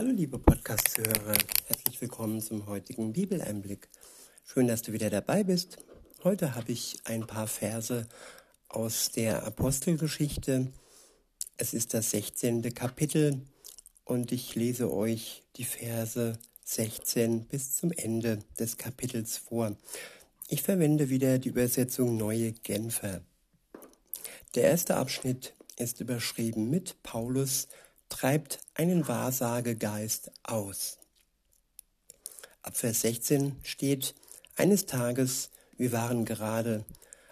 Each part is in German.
Hallo liebe Podcast-Hörer, herzlich willkommen zum heutigen Bibeleinblick. Schön, dass du wieder dabei bist. Heute habe ich ein paar Verse aus der Apostelgeschichte. Es ist das 16. Kapitel und ich lese euch die Verse 16 bis zum Ende des Kapitels vor. Ich verwende wieder die Übersetzung Neue Genfer. Der erste Abschnitt ist überschrieben mit Paulus treibt einen Wahrsagegeist aus. Ab Vers 16 steht, eines Tages, wir waren gerade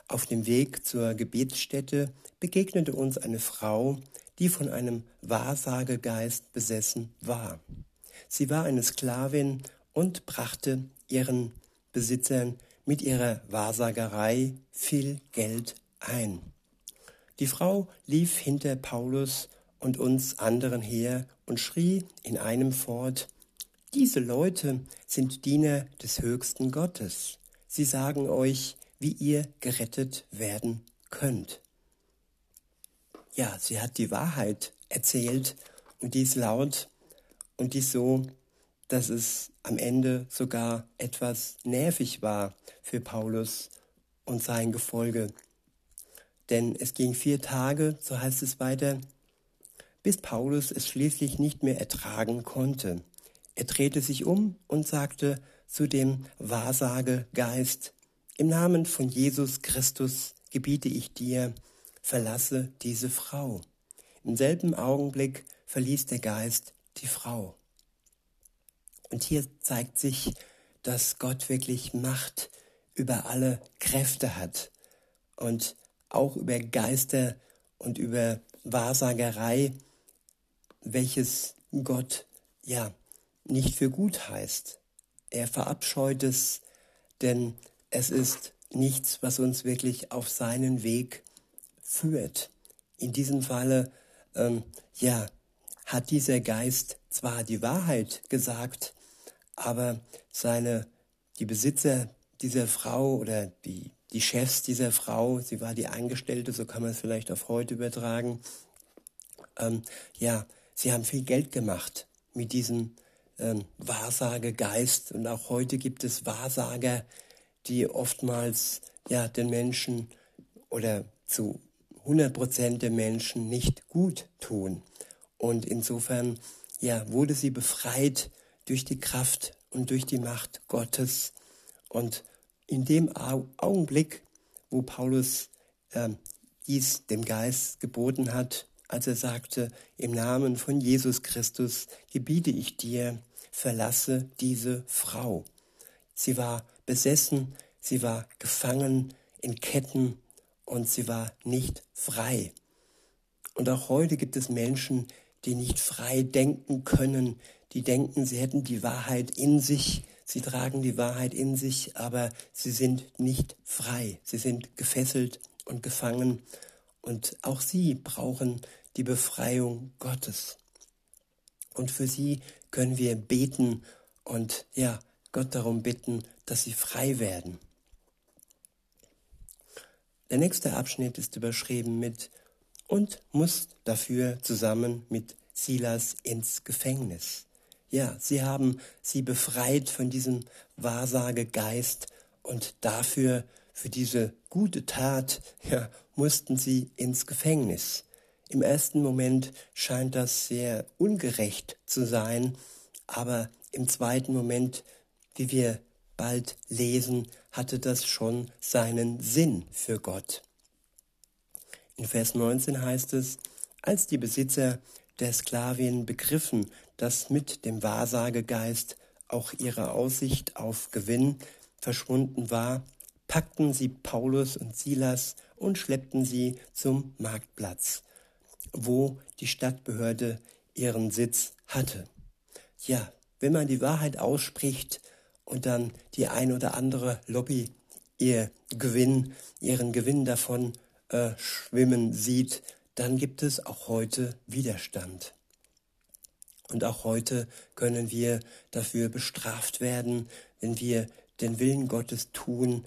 auf dem Weg zur Gebetsstätte, begegnete uns eine Frau, die von einem Wahrsagegeist besessen war. Sie war eine Sklavin und brachte ihren Besitzern mit ihrer Wahrsagerei viel Geld ein. Die Frau lief hinter Paulus und uns anderen her und schrie in einem fort, diese Leute sind Diener des höchsten Gottes. Sie sagen euch, wie ihr gerettet werden könnt. Ja, sie hat die Wahrheit erzählt und dies laut und dies so, dass es am Ende sogar etwas nervig war für Paulus und sein Gefolge. Denn es ging vier Tage, so heißt es weiter, bis Paulus es schließlich nicht mehr ertragen konnte. Er drehte sich um und sagte zu dem Wahrsagegeist, im Namen von Jesus Christus gebiete ich dir, verlasse diese Frau. Im selben Augenblick verließ der Geist die Frau. Und hier zeigt sich, dass Gott wirklich Macht über alle Kräfte hat und auch über Geister und über Wahrsagerei welches Gott ja nicht für gut heißt. Er verabscheut es, denn es ist nichts, was uns wirklich auf seinen Weg führt. In diesem Falle, ähm, ja, hat dieser Geist zwar die Wahrheit gesagt, aber seine, die Besitzer dieser Frau oder die, die Chefs dieser Frau, sie war die Angestellte, so kann man es vielleicht auf heute übertragen, ähm, ja, Sie haben viel Geld gemacht mit diesem ähm, Wahrsagegeist. Und auch heute gibt es Wahrsager, die oftmals ja den Menschen oder zu 100 Prozent der Menschen nicht gut tun. Und insofern ja wurde sie befreit durch die Kraft und durch die Macht Gottes. Und in dem Augenblick, wo Paulus äh, dies dem Geist geboten hat, als er sagte, im Namen von Jesus Christus gebiete ich dir, verlasse diese Frau. Sie war besessen, sie war gefangen in Ketten und sie war nicht frei. Und auch heute gibt es Menschen, die nicht frei denken können, die denken, sie hätten die Wahrheit in sich, sie tragen die Wahrheit in sich, aber sie sind nicht frei, sie sind gefesselt und gefangen. Und auch sie brauchen die Befreiung Gottes. Und für sie können wir beten und ja, Gott darum bitten, dass sie frei werden. Der nächste Abschnitt ist überschrieben mit und muss dafür zusammen mit Silas ins Gefängnis. Ja, sie haben sie befreit von diesem Wahrsagegeist und dafür, für diese gute Tat, ja, mussten sie ins Gefängnis. Im ersten Moment scheint das sehr ungerecht zu sein, aber im zweiten Moment, wie wir bald lesen, hatte das schon seinen Sinn für Gott. In Vers 19 heißt es, als die Besitzer der Sklavin begriffen, dass mit dem Wahrsagegeist auch ihre Aussicht auf Gewinn verschwunden war, packten sie Paulus und Silas und schleppten sie zum Marktplatz wo die Stadtbehörde ihren Sitz hatte. Ja, wenn man die Wahrheit ausspricht und dann die ein oder andere Lobby ihr Gewinn, ihren Gewinn davon äh, schwimmen sieht, dann gibt es auch heute Widerstand. Und auch heute können wir dafür bestraft werden, wenn wir den Willen Gottes tun,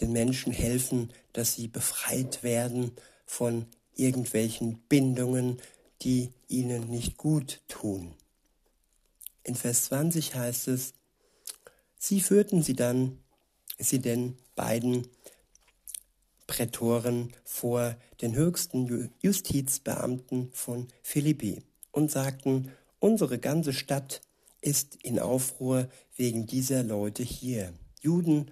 den Menschen helfen, dass sie befreit werden von irgendwelchen Bindungen, die ihnen nicht gut tun. In Vers 20 heißt es, sie führten sie dann, sie den beiden Prätoren vor den höchsten Justizbeamten von Philippi und sagten, unsere ganze Stadt ist in Aufruhr wegen dieser Leute hier. Juden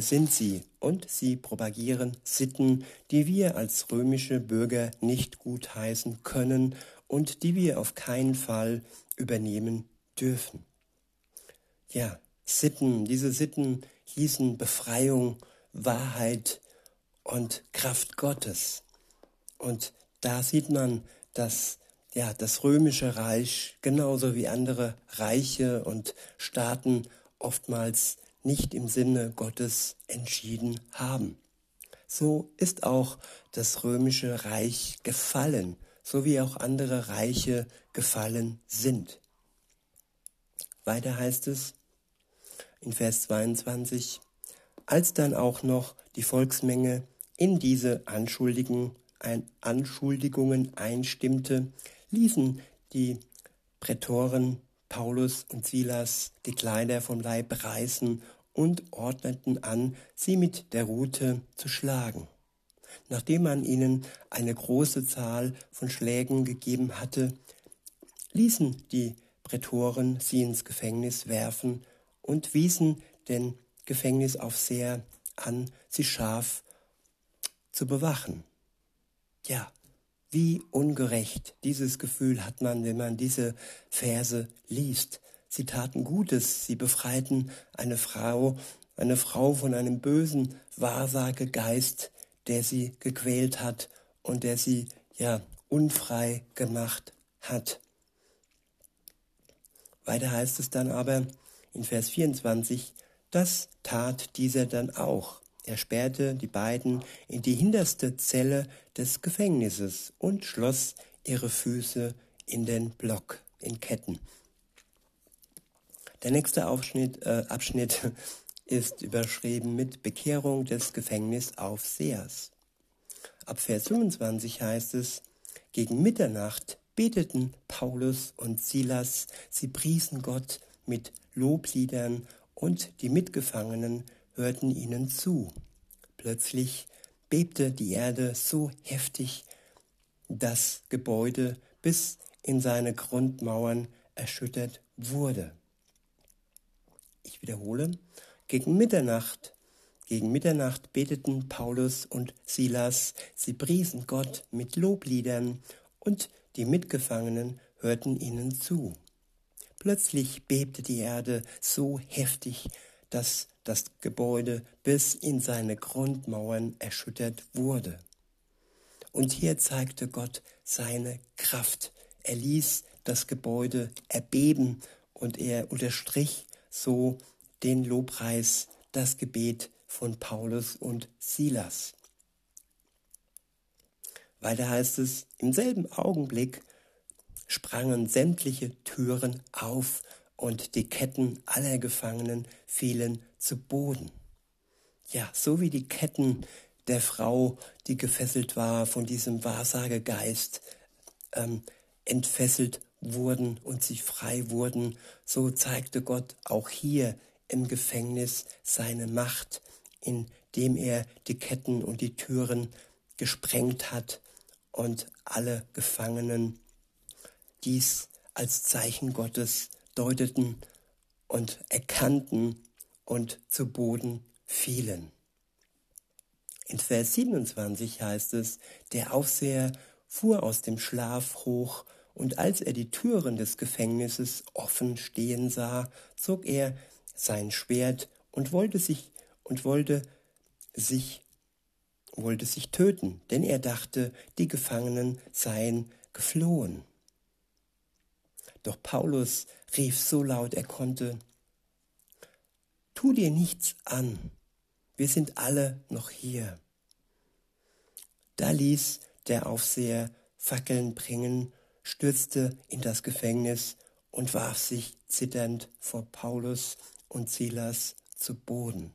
sind sie und sie propagieren Sitten, die wir als römische Bürger nicht gutheißen können und die wir auf keinen Fall übernehmen dürfen. Ja, Sitten, diese Sitten hießen Befreiung, Wahrheit und Kraft Gottes. Und da sieht man, dass ja, das römische Reich genauso wie andere Reiche und Staaten oftmals nicht im Sinne Gottes entschieden haben. So ist auch das römische Reich gefallen, so wie auch andere Reiche gefallen sind. Weiter heißt es in Vers 22, als dann auch noch die Volksmenge in diese Anschuldigungen einstimmte, ließen die Prätoren Paulus und Silas die Kleider vom Leib reißen und ordneten an, sie mit der Rute zu schlagen. Nachdem man ihnen eine große Zahl von Schlägen gegeben hatte, ließen die Prätoren sie ins Gefängnis werfen und wiesen den Gefängnisaufseher an, sie scharf zu bewachen. Ja, wie ungerecht dieses Gefühl hat man, wenn man diese Verse liest. Sie taten Gutes, sie befreiten eine Frau, eine Frau von einem bösen Wahrsagegeist, der sie gequält hat und der sie ja unfrei gemacht hat. Weiter heißt es dann aber in Vers 24, das tat dieser dann auch. Er sperrte die beiden in die hinterste Zelle des Gefängnisses und schloss ihre Füße in den Block, in Ketten. Der nächste Aufschnitt, äh, Abschnitt ist überschrieben mit Bekehrung des Gefängnisaufsehers. Ab Vers 25 heißt es, gegen Mitternacht beteten Paulus und Silas, sie priesen Gott mit Lobliedern und die Mitgefangenen hörten ihnen zu. Plötzlich bebte die Erde so heftig, das Gebäude bis in seine Grundmauern erschüttert wurde. Ich wiederhole, gegen Mitternacht, gegen Mitternacht beteten Paulus und Silas, sie priesen Gott mit Lobliedern und die Mitgefangenen hörten ihnen zu. Plötzlich bebte die Erde so heftig, dass das Gebäude bis in seine Grundmauern erschüttert wurde. Und hier zeigte Gott seine Kraft. Er ließ das Gebäude erbeben und er unterstrich so den Lobpreis, das Gebet von Paulus und Silas. Weiter heißt es, im selben Augenblick sprangen sämtliche Türen auf und die Ketten aller Gefangenen fielen zu Boden. Ja, so wie die Ketten der Frau, die gefesselt war von diesem Wahrsagegeist, ähm, entfesselt wurden und sie frei wurden, so zeigte Gott auch hier im Gefängnis seine Macht, indem er die Ketten und die Türen gesprengt hat und alle Gefangenen dies als Zeichen Gottes deuteten und erkannten und zu Boden fielen. In Vers 27 heißt es, der Aufseher fuhr aus dem Schlaf hoch, und als er die Türen des Gefängnisses offen stehen sah, zog er sein Schwert und wollte sich und wollte sich wollte sich töten, denn er dachte, die Gefangenen seien geflohen. Doch Paulus rief so laut er konnte, Tu dir nichts an, wir sind alle noch hier. Da ließ der Aufseher Fackeln bringen, stürzte in das Gefängnis und warf sich zitternd vor Paulus und Silas zu Boden.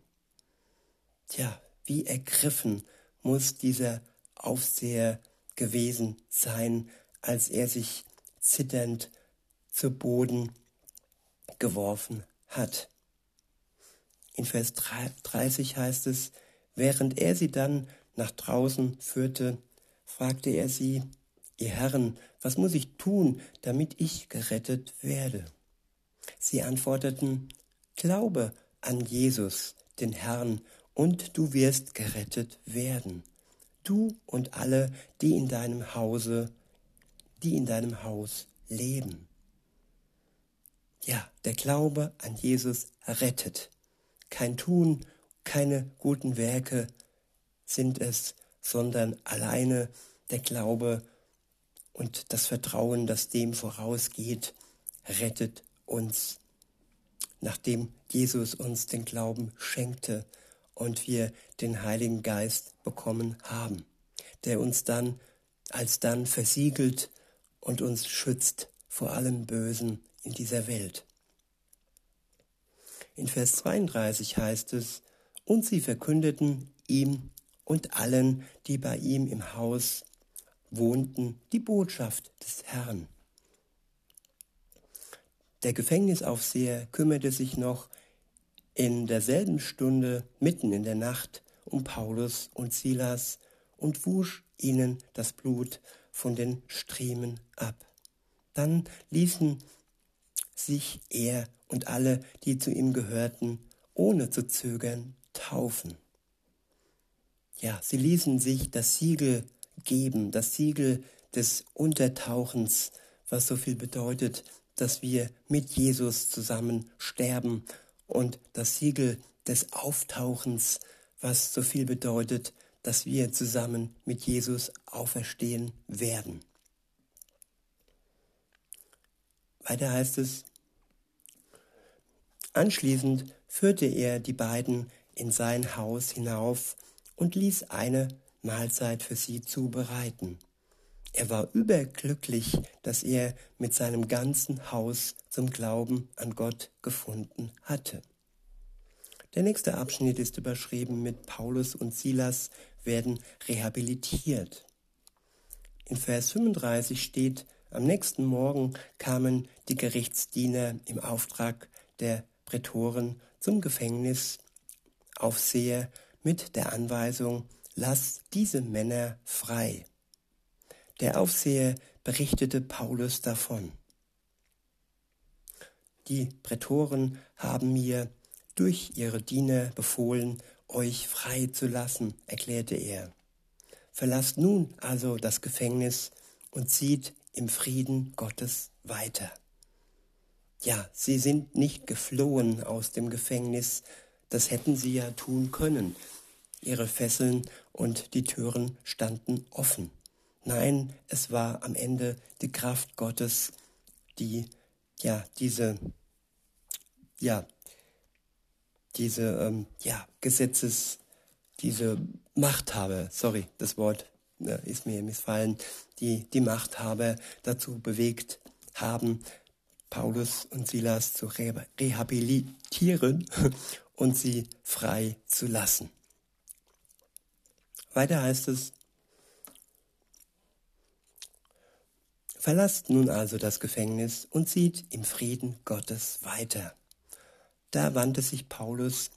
Tja, wie ergriffen muss dieser Aufseher gewesen sein, als er sich zitternd zu Boden geworfen hat. In Vers 30 heißt es, während er sie dann nach draußen führte, fragte er sie, ihr Herren, was muss ich tun, damit ich gerettet werde? Sie antworteten, Glaube an Jesus, den Herrn, und du wirst gerettet werden, du und alle, die in deinem Hause, die in deinem Haus leben. Ja, der Glaube an Jesus rettet. Kein Tun, keine guten Werke sind es, sondern alleine der Glaube und das Vertrauen, das dem vorausgeht, rettet uns. Nachdem Jesus uns den Glauben schenkte und wir den Heiligen Geist bekommen haben, der uns dann alsdann versiegelt und uns schützt vor allem Bösen in dieser Welt. In Vers 32 heißt es, und sie verkündeten ihm und allen, die bei ihm im Haus wohnten, die Botschaft des Herrn. Der Gefängnisaufseher kümmerte sich noch in derselben Stunde mitten in der Nacht um Paulus und Silas und wusch ihnen das Blut von den Striemen ab. Dann ließen sich er und alle, die zu ihm gehörten, ohne zu zögern, taufen. Ja, sie ließen sich das Siegel geben, das Siegel des Untertauchens, was so viel bedeutet, dass wir mit Jesus zusammen sterben und das Siegel des Auftauchens, was so viel bedeutet, dass wir zusammen mit Jesus auferstehen werden. Weiter heißt es, anschließend führte er die beiden in sein Haus hinauf und ließ eine Mahlzeit für sie zubereiten. Er war überglücklich, dass er mit seinem ganzen Haus zum Glauben an Gott gefunden hatte. Der nächste Abschnitt ist überschrieben mit Paulus und Silas werden rehabilitiert. In Vers 35 steht, am nächsten Morgen kamen die Gerichtsdiener im Auftrag der Prätoren zum Gefängnisaufseher mit der Anweisung, lass diese Männer frei. Der Aufseher berichtete Paulus davon. Die Prätoren haben mir durch ihre Diener befohlen, euch frei zu lassen, erklärte er. Verlasst nun also das Gefängnis und zieht im Frieden Gottes weiter. Ja, sie sind nicht geflohen aus dem Gefängnis, das hätten sie ja tun können. Ihre Fesseln und die Türen standen offen. Nein, es war am Ende die Kraft Gottes, die ja diese ja diese ähm, ja Gesetzes diese Machthaber, sorry, das Wort ist mir missfallen, die die Machthaber dazu bewegt haben, Paulus und Silas zu rehabilitieren und sie frei zu lassen. Weiter heißt es, Verlasst nun also das Gefängnis und zieht im Frieden Gottes weiter. Da wandte sich Paulus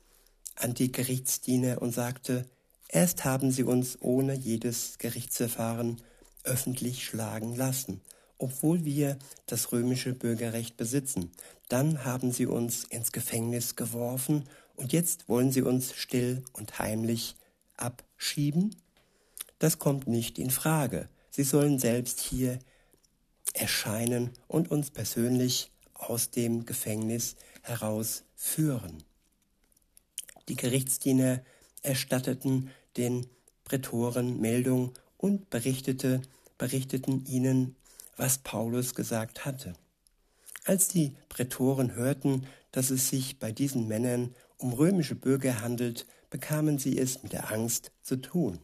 an die Gerichtsdiener und sagte, erst haben sie uns ohne jedes Gerichtsverfahren öffentlich schlagen lassen, obwohl wir das römische Bürgerrecht besitzen. Dann haben sie uns ins Gefängnis geworfen und jetzt wollen sie uns still und heimlich abschieben? Das kommt nicht in Frage. Sie sollen selbst hier erscheinen und uns persönlich aus dem Gefängnis herausführen. Die Gerichtsdiener erstatteten den Prätoren Meldung und berichtete, berichteten ihnen, was Paulus gesagt hatte. Als die Prätoren hörten, dass es sich bei diesen Männern um römische Bürger handelt, bekamen sie es mit der Angst zu tun.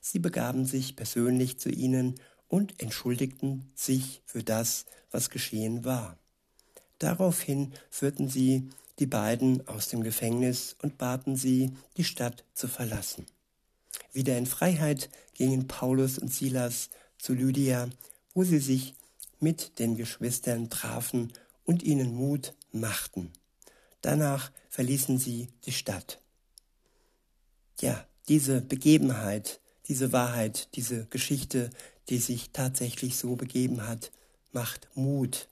Sie begaben sich persönlich zu ihnen und entschuldigten sich für das, was geschehen war. Daraufhin führten sie die beiden aus dem Gefängnis und baten sie, die Stadt zu verlassen. Wieder in Freiheit gingen Paulus und Silas zu Lydia, wo sie sich mit den Geschwistern trafen und ihnen Mut machten. Danach verließen sie die Stadt. Ja, diese Begebenheit, diese Wahrheit, diese Geschichte, die sich tatsächlich so begeben hat, macht Mut.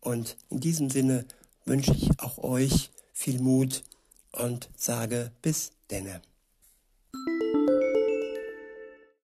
Und in diesem Sinne wünsche ich auch euch viel Mut und sage bis denne.